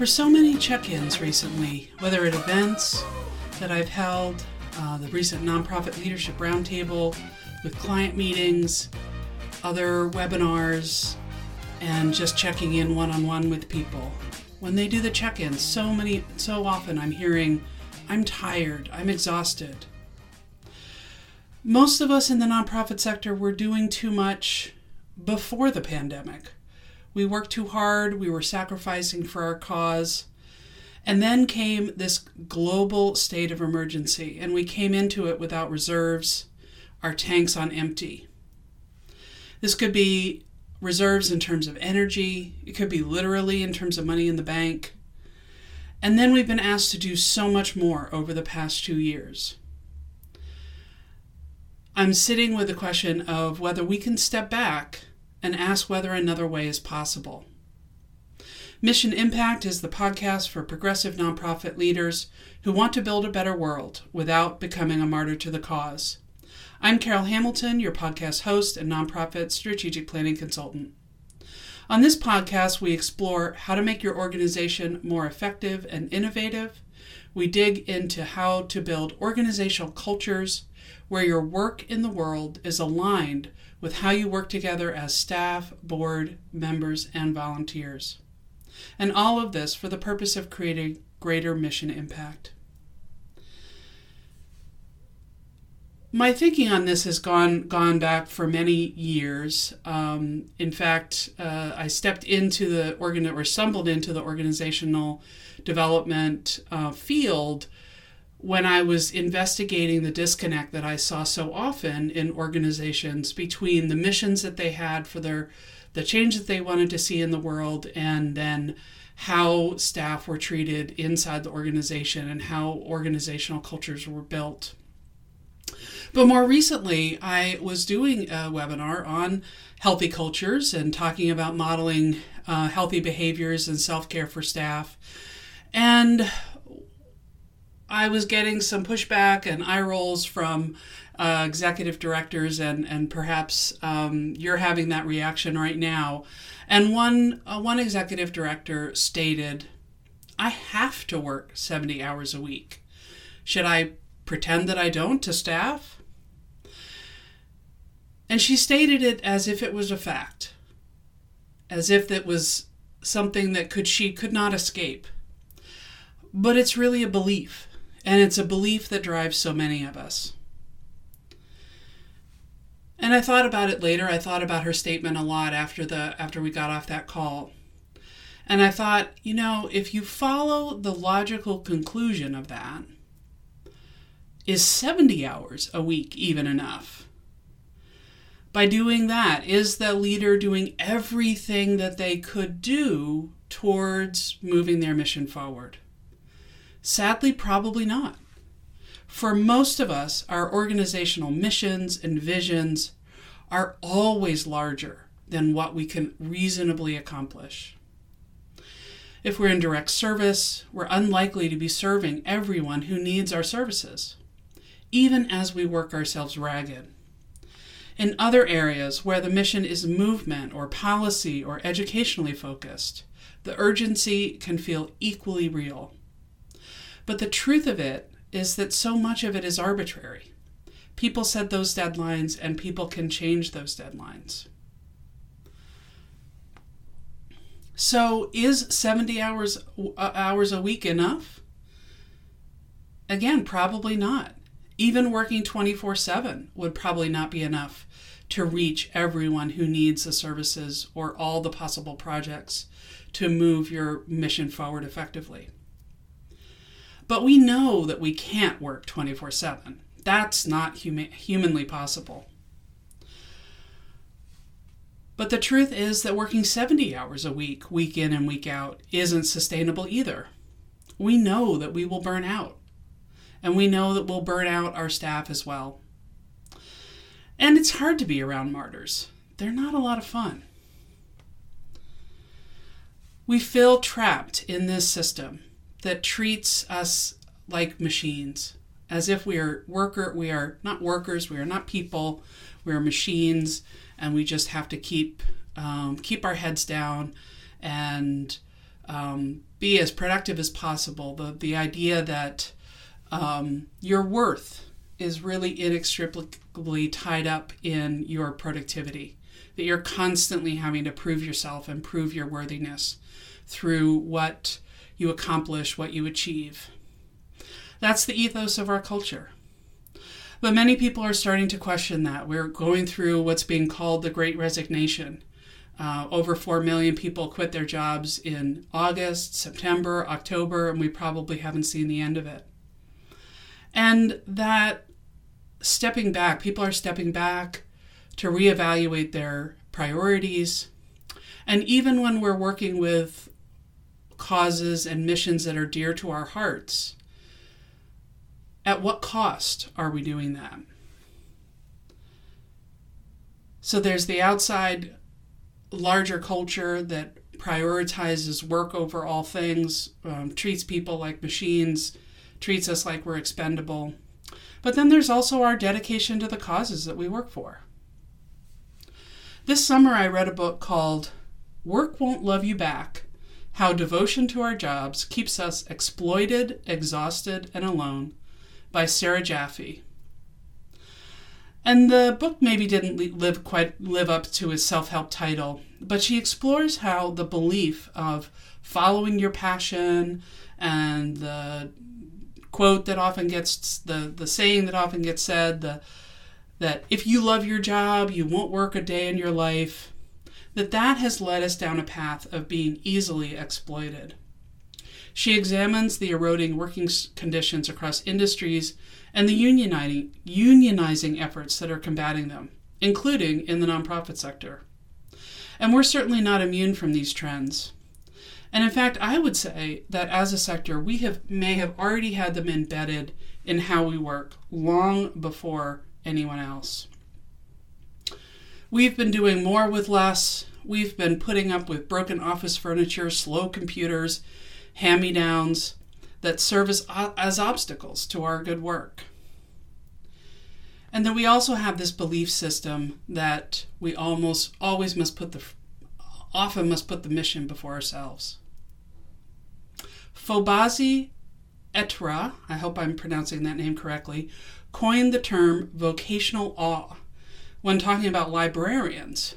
for so many check ins recently, whether at events that I've held, uh, the recent Nonprofit Leadership Roundtable, with client meetings, other webinars, and just checking in one on one with people. When they do the check ins, so many, so often I'm hearing, I'm tired, I'm exhausted. Most of us in the nonprofit sector were doing too much before the pandemic. We worked too hard, we were sacrificing for our cause. And then came this global state of emergency, and we came into it without reserves, our tanks on empty. This could be reserves in terms of energy, it could be literally in terms of money in the bank. And then we've been asked to do so much more over the past two years. I'm sitting with the question of whether we can step back and ask whether another way is possible. Mission Impact is the podcast for progressive nonprofit leaders who want to build a better world without becoming a martyr to the cause. I'm Carol Hamilton, your podcast host and nonprofit strategic planning consultant. On this podcast, we explore how to make your organization more effective and innovative. We dig into how to build organizational cultures where your work in the world is aligned with how you work together as staff, board, members, and volunteers. And all of this for the purpose of creating greater mission impact. my thinking on this has gone gone back for many years. Um, in fact, uh, I stepped into the organ or stumbled into the organizational development uh, field when I was investigating the disconnect that I saw so often in organizations between the missions that they had for their the change that they wanted to see in the world and then how staff were treated inside the organization and how organizational cultures were built. But more recently, I was doing a webinar on healthy cultures and talking about modeling uh, healthy behaviors and self care for staff. And I was getting some pushback and eye rolls from uh, executive directors, and and perhaps um, you're having that reaction right now. And one uh, one executive director stated, "I have to work 70 hours a week. Should I pretend that I don't to staff?" And she stated it as if it was a fact, as if it was something that could she could not escape. But it's really a belief, and it's a belief that drives so many of us. And I thought about it later. I thought about her statement a lot after the after we got off that call. And I thought, you know, if you follow the logical conclusion of that, is 70 hours a week even enough? by doing that? Is the leader doing everything that they could do towards moving their mission forward? Sadly, probably not. For most of us, our organizational missions and visions are always larger than what we can reasonably accomplish. If we're in direct service, we're unlikely to be serving everyone who needs our services, even as we work ourselves ragged. In other areas where the mission is movement or policy or educationally focused, the urgency can feel equally real. But the truth of it is that so much of it is arbitrary. People set those deadlines and people can change those deadlines. So is 70 hours uh, hours a week enough? Again, probably not. Even working 24/7 would probably not be enough to reach everyone who needs the services or all the possible projects to move your mission forward effectively. But we know that we can't work 24 7. That's not huma- humanly possible. But the truth is that working 70 hours a week, week in and week out, isn't sustainable either. We know that we will burn out, and we know that we'll burn out our staff as well. And it's hard to be around martyrs, they're not a lot of fun. We feel trapped in this system that treats us like machines, as if we are worker we are not workers, we are not people, we are machines, and we just have to keep um, keep our heads down and um, be as productive as possible. The, the idea that um, your worth is really inextricably tied up in your productivity, that you're constantly having to prove yourself and prove your worthiness through what you accomplish, what you achieve. That's the ethos of our culture. But many people are starting to question that. We're going through what's being called the Great Resignation. Uh, over 4 million people quit their jobs in August, September, October, and we probably haven't seen the end of it. And that stepping back, people are stepping back to reevaluate their priorities. And even when we're working with causes and missions that are dear to our hearts, at what cost are we doing that? So there's the outside larger culture that prioritizes work over all things, um, treats people like machines, treats us like we're expendable. But then there's also our dedication to the causes that we work for. This summer, I read a book called Work Won't Love You Back How Devotion to Our Jobs Keeps Us Exploited, Exhausted, and Alone by Sarah Jaffe. And the book maybe didn't live quite live up to its self-help title, but she explores how the belief of following your passion and the quote that often gets the the saying that often gets said the that if you love your job, you won't work a day in your life, that that has led us down a path of being easily exploited. She examines the eroding working conditions across industries and the unionizing, unionizing efforts that are combating them, including in the nonprofit sector. And we're certainly not immune from these trends. And in fact, I would say that as a sector, we have may have already had them embedded in how we work long before anyone else. We've been doing more with less. We've been putting up with broken office furniture, slow computers, hand me downs that serve as, as obstacles to our good work. And then we also have this belief system that we almost always must put the often must put the mission before ourselves. Fobazi Ettarh, I hope I'm pronouncing that name correctly, coined the term vocational awe when talking about librarians.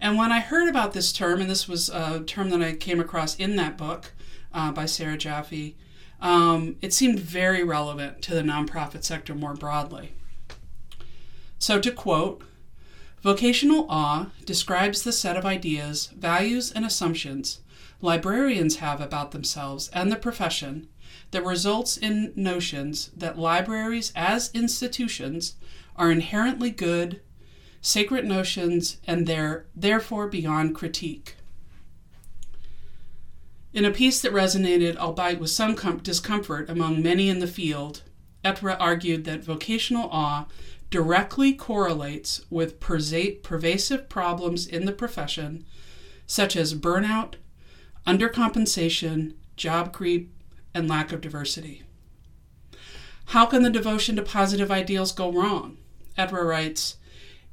And when I heard about this term, and this was a term that I came across in that book, uh, by Sarah Jaffe, um, it seemed very relevant to the nonprofit sector more broadly. So, to quote, vocational awe describes the set of ideas, values, and assumptions librarians have about themselves and the profession that results in notions that libraries as institutions are inherently good, sacred notions, and they're therefore beyond critique. In a piece that resonated, albeit with some com- discomfort among many in the field, Ettarh argued that vocational awe directly correlates with pervasive problems in the profession, such as burnout, undercompensation, job creep, and lack of diversity. How can the devotion to positive ideals go wrong? Ettarh writes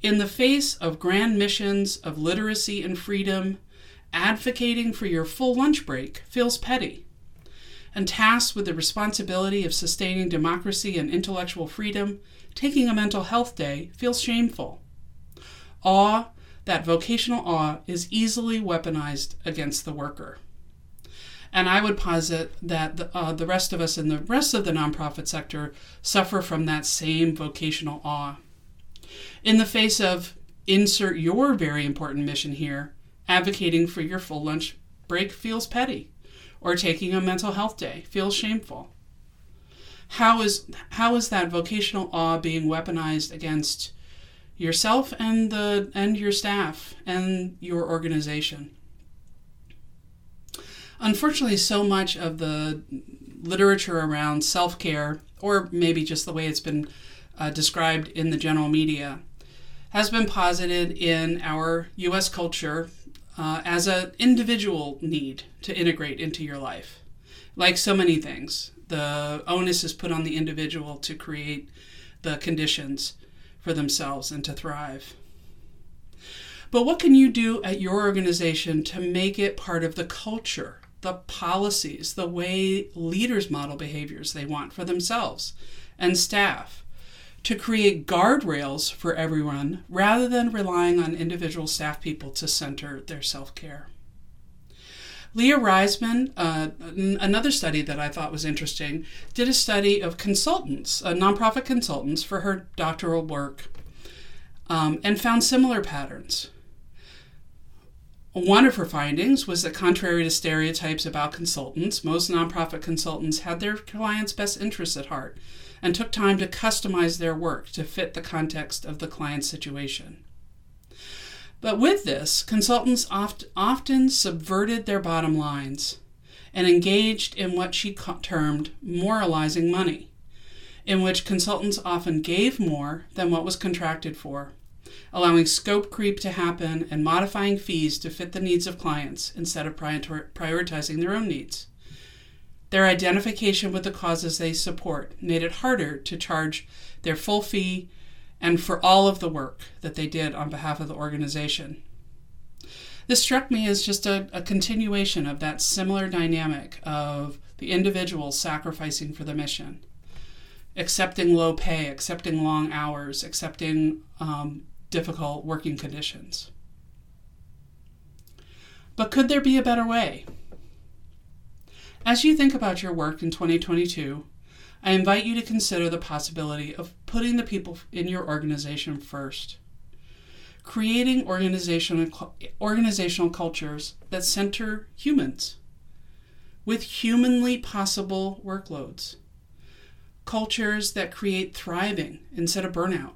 In the face of grand missions of literacy and freedom, advocating for your full lunch break feels petty, and tasked with the responsibility of sustaining democracy and intellectual freedom, taking a mental health day feels shameful. Awe, that vocational awe, is easily weaponized against the worker. And I would posit that the, uh, the rest of us in the rest of the nonprofit sector suffer from that same vocational awe. In the face of insert your very important mission here, advocating for your full lunch break feels petty, or taking a mental health day feels shameful. How is, how is that vocational awe being weaponized against yourself and, the, and your staff and your organization? Unfortunately, so much of the literature around self care, or maybe just the way it's been uh, described in the general media, has been posited in our US culture uh, as an individual need to integrate into your life. Like so many things, the onus is put on the individual to create the conditions for themselves and to thrive. But what can you do at your organization to make it part of the culture the policies, the way leaders model behaviors they want for themselves and staff, to create guardrails for everyone rather than relying on individual staff people to center their self care. Leah Reisman, uh, another study that I thought was interesting, did a study of consultants, uh, nonprofit consultants, for her doctoral work um, and found similar patterns. One of her findings was that, contrary to stereotypes about consultants, most nonprofit consultants had their clients' best interests at heart and took time to customize their work to fit the context of the client's situation. But with this, consultants oft, often subverted their bottom lines and engaged in what she termed moralizing money, in which consultants often gave more than what was contracted for, allowing scope creep to happen and modifying fees to fit the needs of clients instead of prioritizing their own needs. Their identification with the causes they support made it harder to charge their full fee and for all of the work that they did on behalf of the organization. This struck me as just a, a continuation of that similar dynamic of the individual sacrificing for the mission, accepting low pay, accepting long hours, accepting um, difficult working conditions. But could there be a better way? As you think about your work in 2022, I invite you to consider the possibility of putting the people in your organization first. Creating organizational, organizational cultures that center humans with humanly possible workloads. Cultures that create thriving instead of burnout.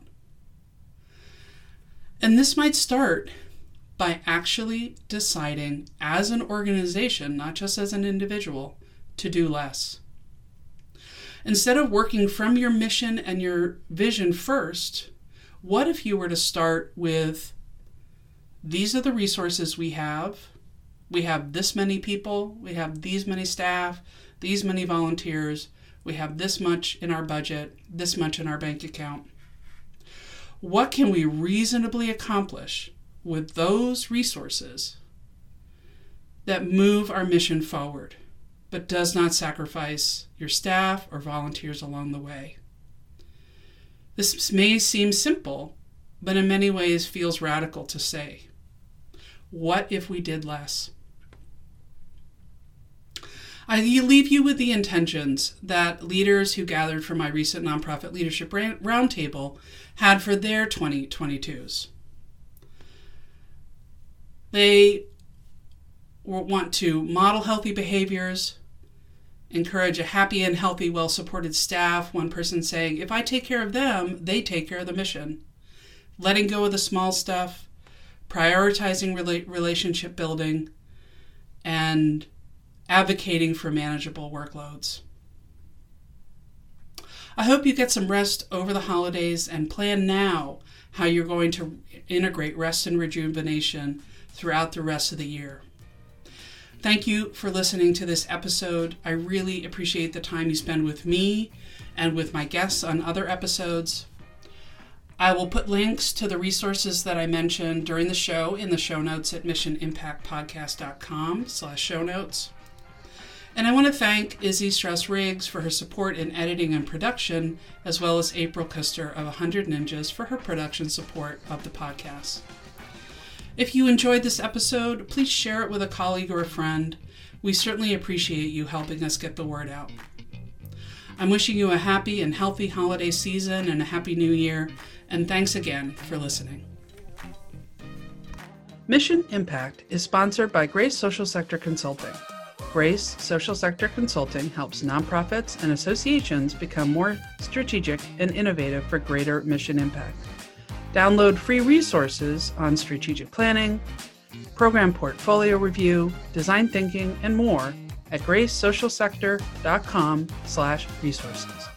And this might start by actually deciding as an organization, not just as an individual, to do less. Instead of working from your mission and your vision first, what if you were to start with these are the resources we have? We have this many people, we have these many staff, these many volunteers, we have this much in our budget, this much in our bank account. What can we reasonably accomplish with those resources that move our mission forward? But does not sacrifice your staff or volunteers along the way. This may seem simple, but in many ways feels radical to say. What if we did less? I leave you with the intentions that leaders who gathered for my recent nonprofit leadership roundtable had for their 2022s. They want to model healthy behaviors, encourage a happy and healthy, well supported staff. One person saying, if I take care of them, they take care of the mission. Letting go of the small stuff, prioritizing rela- relationship building, and advocating for manageable workloads. I hope you get some rest over the holidays and plan now how you're going to integrate rest and rejuvenation throughout the rest of the year. Thank you for listening to this episode. I really appreciate the time you spend with me and with my guests on other episodes. I will put links to the resources that I mentioned during the show in the show notes at missionimpactpodcast.com slash show notes. And I want to thank Izzy Strauss Riggs for her support in editing and production, as well as April Custer of 100 Ninjas for her production support of the podcast. If you enjoyed this episode, please share it with a colleague or a friend. We certainly appreciate you helping us get the word out. I'm wishing you a happy and healthy holiday season and a happy new year, and thanks again for listening. Mission Impact is sponsored by Grace Social Sector Consulting. Grace Social Sector Consulting helps nonprofits and associations become more strategic and innovative for greater mission impact. Download free resources on strategic planning, program portfolio review, design thinking, and more at gracesocialsector.com slash resources.